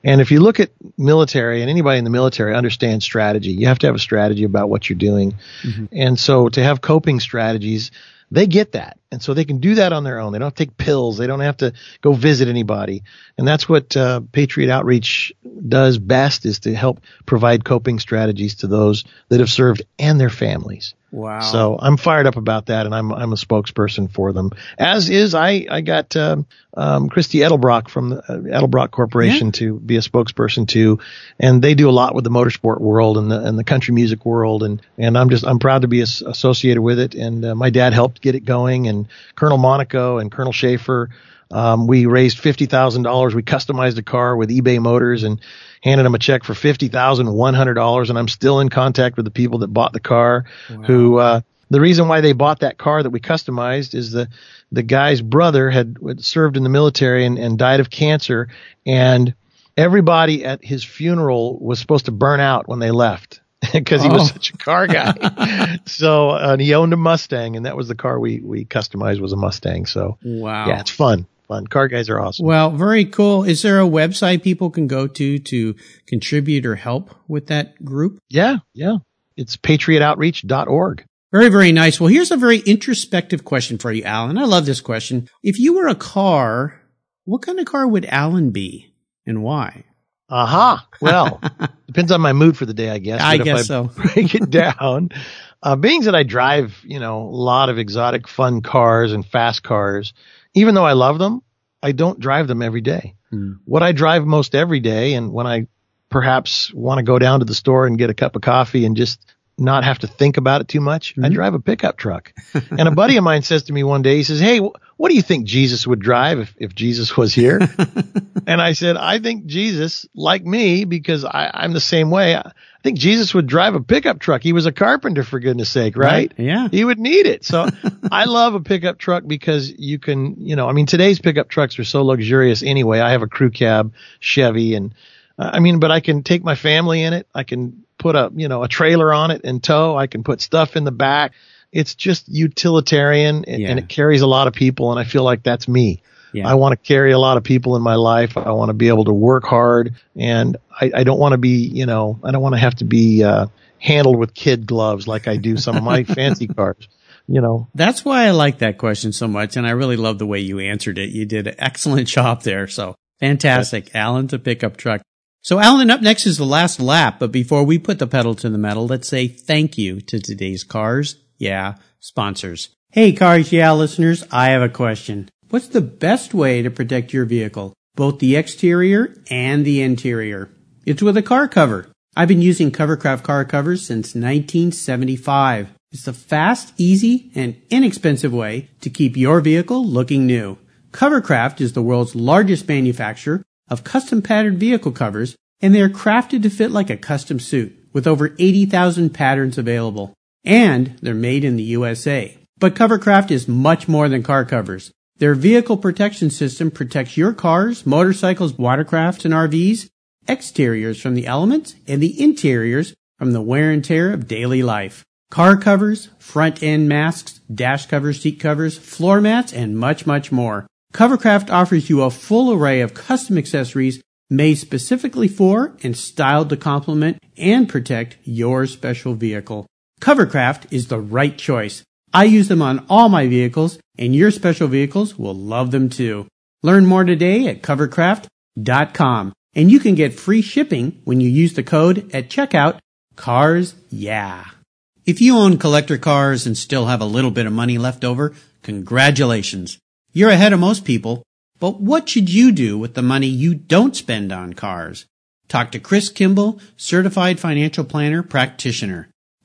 And if you look at military and anybody in the military understands strategy, you have to have a strategy about what you're doing. Mm-hmm. And so to have coping strategies, they get that. And so they can do that on their own. They don't have to take pills. They don't have to go visit anybody. And that's what uh, Patriot Outreach does best is to help provide coping strategies to those that have served and their families. Wow. So I'm fired up about that, and I'm I'm a spokesperson for them. As is I I got um, um, Christy Edelbrock from the uh, Edelbrock Corporation to be a spokesperson too, and they do a lot with the motorsport world and the and the country music world, and and I'm just I'm proud to be as, associated with it. And uh, my dad helped get it going, and Colonel Monaco and Colonel Schaefer. Um, we raised fifty thousand dollars. We customized a car with eBay Motors and handed them a check for fifty thousand one hundred dollars. And I'm still in contact with the people that bought the car. Who uh, the reason why they bought that car that we customized is the the guy's brother had, had served in the military and, and died of cancer, and everybody at his funeral was supposed to burn out when they left [laughs] because he Oh. was such a car guy. [laughs] so uh, and he owned a Mustang, and that was the car we we customized was a Mustang. So Wow. yeah, it's fun. Fun. Car guys are awesome. Well, very cool. Is there a website people can go to to contribute or help with that group? yeah, yeah. It's patriotoutreach.org. Very, very nice. Well, here's a very introspective question for you, Alan. I love this question. If you were a car, what kind of car would Alan be and why? Aha. Well, [laughs] depends on my mood for the day, I guess. I guess so. [laughs] break it down. Uh, being that I drive, you know, a lot of exotic fun cars and fast cars, even though I love them, I don't drive them every day. Hmm. What I drive most every day and when I perhaps want to go down to the store and get a cup of coffee and just not have to think about it too much, I Mhm. drive a pickup truck. [laughs] and a buddy of mine says to me one day, he says, Hey, wh- what do you think Jesus would drive if, if Jesus was here? [laughs] And I said, I think Jesus, like me, because I, I'm the same way. I think Jesus would drive a pickup truck. He was a carpenter, for goodness sake, right? Yeah. He would need it. So [laughs] I love a pickup truck because you can, you know, I mean, today's pickup trucks are so luxurious anyway. I have a crew cab Chevy and, uh, I mean, but I can take my family in it. I can put a, you know, a trailer on it and tow. I can put stuff in the back. It's just utilitarian and, Yeah. and it carries a lot of people. And I feel like that's me. Yeah. I want to carry a lot of people in my life. I want to be able to work hard and I, I don't want to be, you know, I don't want to have to be, uh, handled with kid gloves like I do some of my [laughs] fancy cars, you know. That's why I like that question so much. And I really love the way you answered it. You did an excellent [laughs] job there. So fantastic. Alan, a pickup truck. So Alan, up next is the last lap. But before we put the pedal to the metal, let's say thank you to today's Cars Yeah sponsors. Hey Cars Yeah listeners, I have a question. What's the best way to protect your vehicle? Both the exterior and the interior. It's with a car cover. I've been using Covercraft car covers since 1975. It's a fast, easy, and inexpensive way to keep your vehicle looking new. Covercraft is the world's largest manufacturer of custom patterned vehicle covers, and they are crafted to fit like a custom suit with over 80,000 patterns available. And they're made in the USA. But Covercraft is much more than car covers. Their vehicle protection system protects your cars, motorcycles, watercrafts, and RVs, exteriors from the elements, and the interiors from the wear and tear of daily life. Car covers, front end masks, dash covers, seat covers, floor mats, and much, much more. Covercraft offers you a full array of custom accessories made specifically for and styled to complement and protect your special vehicle. Covercraft is the right choice. I use them on all my vehicles, and your special vehicles will love them too. Learn more today at covercraft.com, and you can get free shipping when you use the code at checkout CARS YEAH. If you own collector cars and still have a little bit of money left over, congratulations. You're ahead of most people. But what should you do with the money you don't spend on cars? Talk to Chris Kimball, certified financial planner practitioner.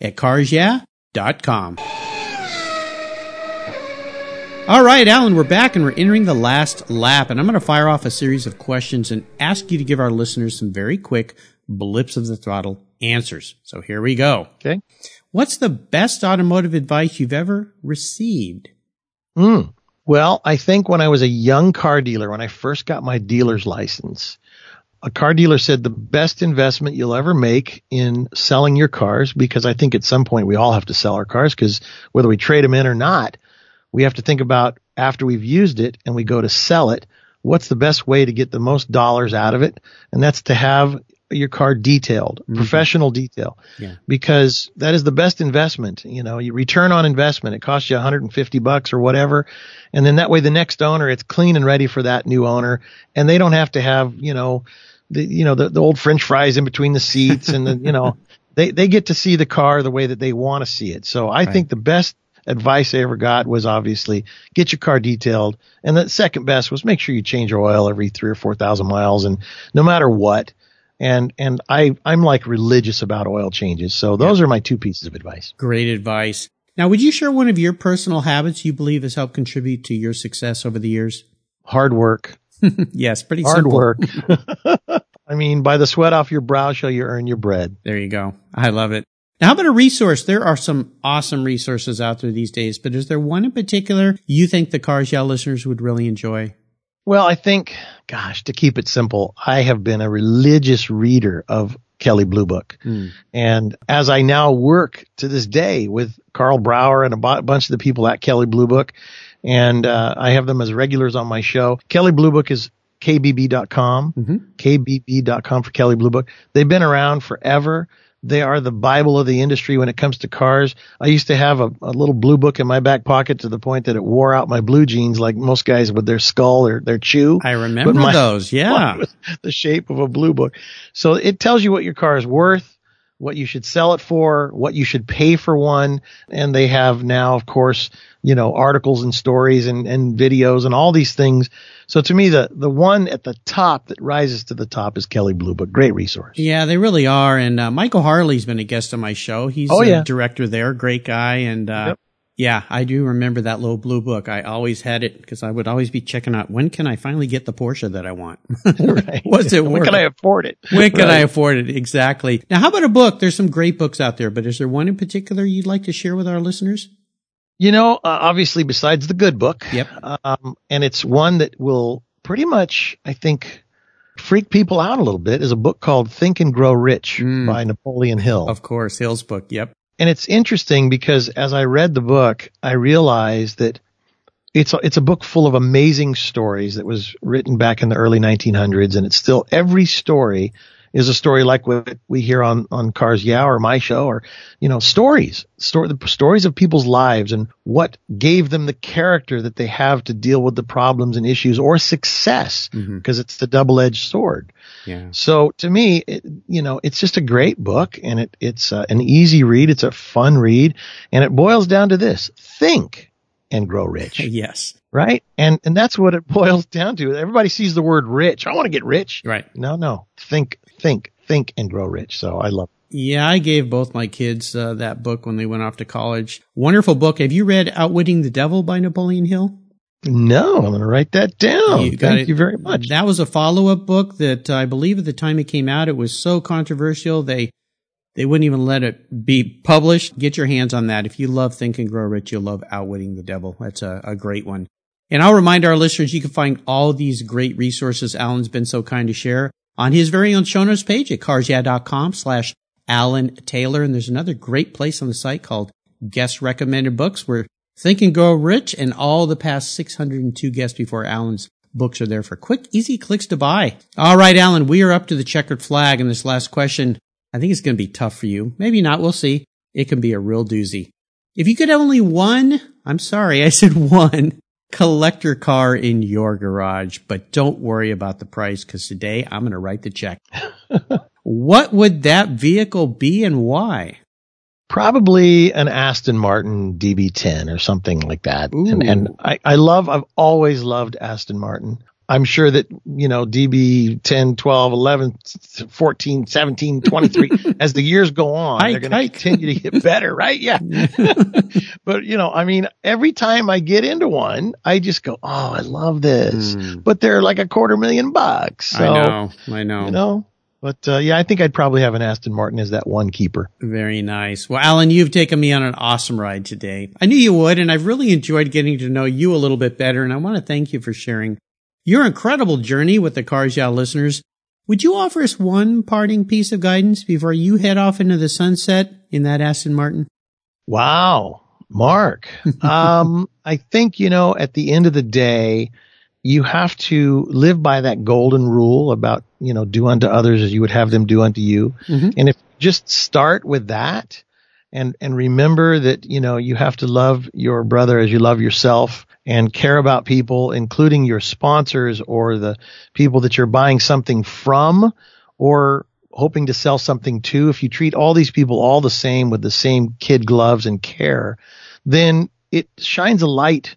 at carsyeah.com. All right, Alan, we're back and we're entering the last lap, and I'm going to fire off a series of questions and ask you to give our listeners some very quick blips of the throttle answers. So here we go. Okay. What's the best automotive advice you've ever received? Mm. Well, I think when I was a young car dealer, when I first got my dealer's license, a car dealer said the best investment you'll ever make in selling your cars, because I think at some point we all have to sell our cars because whether we trade them in or not, we have to think about after we've used it and we go to sell it, what's the best way to get the most dollars out of it? And that's to have your car detailed, mm-hmm. professional detail, yeah. because that is the best investment. You know, you return on investment. It costs you 150 bucks or whatever. And then that way the next owner, it's clean and ready for that new owner. And they don't have to have, you know, the, you know, the, the old French fries in between the seats and the, you know, [laughs] they, they get to see the car the way that they want to see it. So I right. think the best advice I ever got was obviously get your car detailed. And the second best was make sure you change your oil every three or 4,000 miles. And no matter what, and, and I, I'm like religious about oil changes. So those yeah. are my two pieces of advice. Great advice. Now, would you share one of your personal habits you believe has helped contribute to your success over the years? Hard work. [laughs] yes, pretty hard simple. work. [laughs] I mean, by the sweat off your brow shall you earn your bread. There you go. I love it. Now, how about a resource? There are some awesome resources out there these days, but is there one in particular you think the Cars Yeah listeners would really enjoy? Well, I think, gosh, to keep it simple, I have been a religious reader of Kelley Blue Book. Mm. And as I now work to this day with Karl Brauer and a bunch of the people at Kelley Blue Book, and uh, I have them as regulars on my show. Kelley Blue Book is kbb.com, mm-hmm. kbb.com for Kelly Blue Book. They've been around forever. They are the Bible of the industry when it comes to cars. I used to have a, a, little blue book in my back pocket to the point that it wore out my blue jeans like most guys with their skull or their chew. I remember my, those. Yeah. [laughs] The shape of a blue book. So it tells you what your car is worth, what you should sell it for, what you should pay for one. And they have now, of course, you know, articles and stories and, and videos and all these things so to me, the, the one at the top that rises to the top is Kelley Blue Book. Great resource. Yeah, they really are. And uh, Michael Harley's been a guest on my show. He's oh, yeah. director there. Great guy. And uh, yep. Yeah, I do remember that little blue book. I always had it because I would always be checking out when can I finally get the Porsche that I want. [laughs] right. [laughs] What's it worth? When can I afford it? When can right. I afford it? Exactly. Now, how about a book? There's some great books out there, but is there one in particular you'd like to share with our listeners? You know, uh, obviously, besides the good book, yep. Um, and it's one that will pretty much, I think, freak people out a little bit, is a book called Think and Grow Rich mm. by Napoleon Hill. Of course, Hill's book. Yep. And it's interesting because as I read the book, I realized that it's a, it's a book full of amazing stories that was written back in the early 1900s, and it's still every story is a story like what we hear on, on Cars Yeah or my show or, you know, stories, story, the stories of people's lives and what gave them the character that they have to deal with the problems and issues or success because mm-hmm. it's the double edged sword. Yeah. So to me, it, you know, it's just a great book and it, it's uh, an easy read. It's a fun read and it boils down to this think and grow rich. [laughs] yes right? And and that's what it [laughs] boils down to. Everybody sees the word rich. I want to get rich. Right. No, no. Think think, think and grow rich. So I love it. Yeah, I gave both my kids uh, that book when they went off to college. Wonderful book. Have you read Outwitting the Devil by Napoleon Hill? No, I'm going to write that down. You Thank it. you very much. That was a follow-up book that I believe at the time it came out, it was so controversial they they wouldn't even let it be published. Get your hands on that. If you love Think and Grow Rich, you'll love Outwitting the Devil. That's a, a great one. And I'll remind our listeners, you can find all these great resources Alan's been so kind to share on his very own show notes page at carsyeah.com slash Alan Taylor. And there's another great place on the site called Guest Recommended Books where Think and Grow Rich and all the past 602 guests before Alan's books are there for quick, easy clicks to buy. All right, Alan, we are up to the checkered flag. And this last question, I think it's going to be tough for you. Maybe not. We'll see. It can be a real doozy. If you could have only one, I'm sorry, I said one collector car in your garage, but don't worry about the price because today I'm going to write the check. [laughs] what would that vehicle be and why? Probably an Aston Martin DB10 or something like that. And, and I, I love, I've always loved Aston Martin. I'm sure that, you know, DB 10, 12, 11, 14, 17, 23, [laughs] as the years go on, they're going to continue to get better, right? Yeah. [laughs] but, you know, I mean, every time I get into one, I just go, oh, I love this. Mm. But they're like a quarter million bucks. So, I know. I know. You know, but uh, yeah, I think I'd probably have an Aston Martin as that one keeper. Very nice. Well, Alan, you've taken me on an awesome ride today. I knew you would, and I've really enjoyed getting to know you a little bit better. And I want to thank you for sharing your incredible journey with the Cars Yeah listeners. Would you offer us one parting piece of guidance before you head off into the sunset in that Aston Martin? Wow. Mark. [laughs] um, I think, you know, at the end of the day, you have to live by that golden rule about, you know, do unto others as you would have them do unto you. Mhm. And if you just start with that and, and remember that, you know, you have to love your brother as you love yourself and care about people, including your sponsors or the people that you're buying something from or hoping to sell something to. If you treat all these people all the same with the same kid gloves and care, then it shines a light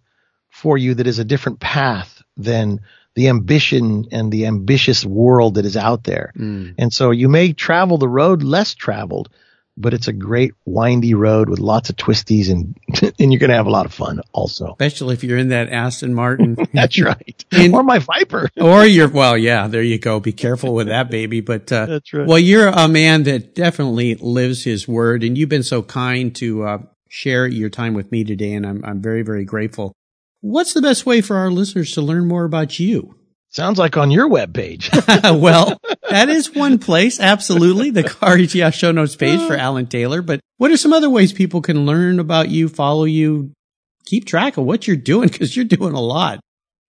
for you that is a different path than the ambition and the ambitious world that is out there. Mm. And so you may travel the road less traveled, but it's a great windy road with lots of twisties and, [laughs] and you're going to have a lot of fun also. Especially if you're in that Aston Martin. [laughs] That's right. And- or my Viper. [laughs] or you're, well, yeah, there you go. Be careful with that baby. But, uh, That's right. well, you're a man that definitely lives his word and you've been so kind to, uh, share your time with me today. And I'm, I'm very, very grateful. What's the best way for our listeners to learn more about you? Sounds like on your webpage. [laughs] well, that is one place. Absolutely. The Car Yeah show notes page for Alan Taylor. But what are some other ways people can learn about you, follow you, keep track of what you're doing? Cause you're doing a lot.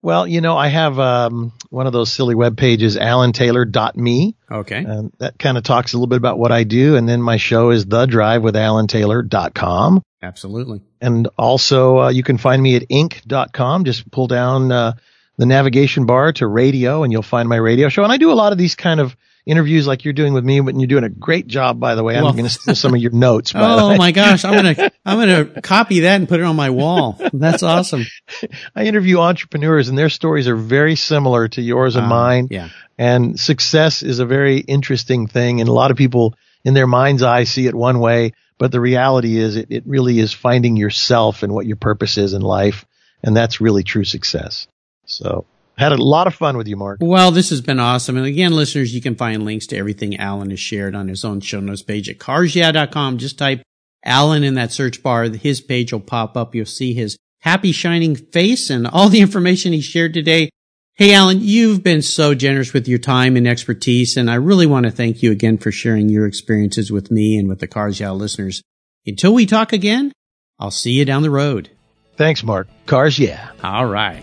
well, you know, I have, um, one of those silly web pages, alantaylor.me. Okay. Um, that kind of talks a little bit about what I do. And then my show is the drive with alantaylor.com. Absolutely. And also, uh, you can find me at inc.com. Just pull down, uh, the navigation bar to radio and you'll find my radio show. And I do a lot of these kind of interviews like you're doing with me, but you're doing a great job, by the way. I'm going to steal some of your notes. By the [laughs] Oh my gosh. I'm going [laughs] to, I'm going to copy that and put it on my wall. That's awesome. [laughs] I interview entrepreneurs and their stories are very similar to yours and Uh, mine. Yeah. And success is a very interesting thing. And a lot of people in their mind's eye see it one way, but the reality is it, it really is finding yourself and what your purpose is in life. And that's really true success. So had a lot of fun with you, Mark. Well, this has been awesome. And again, listeners, you can find links to everything Alan has shared on his own show notes page at carsyeah.com. Just type Alan in that search bar. His page will pop up. You'll see his happy shining face and all the [laughs] information he shared today. Hey, Alan, you've been so generous with your time and expertise. And I really want to thank you again for sharing your experiences with me and with the Cars Yeah listeners. Until we talk again, I'll see you down the road. Thanks, Mark. Cars, yeah. All right.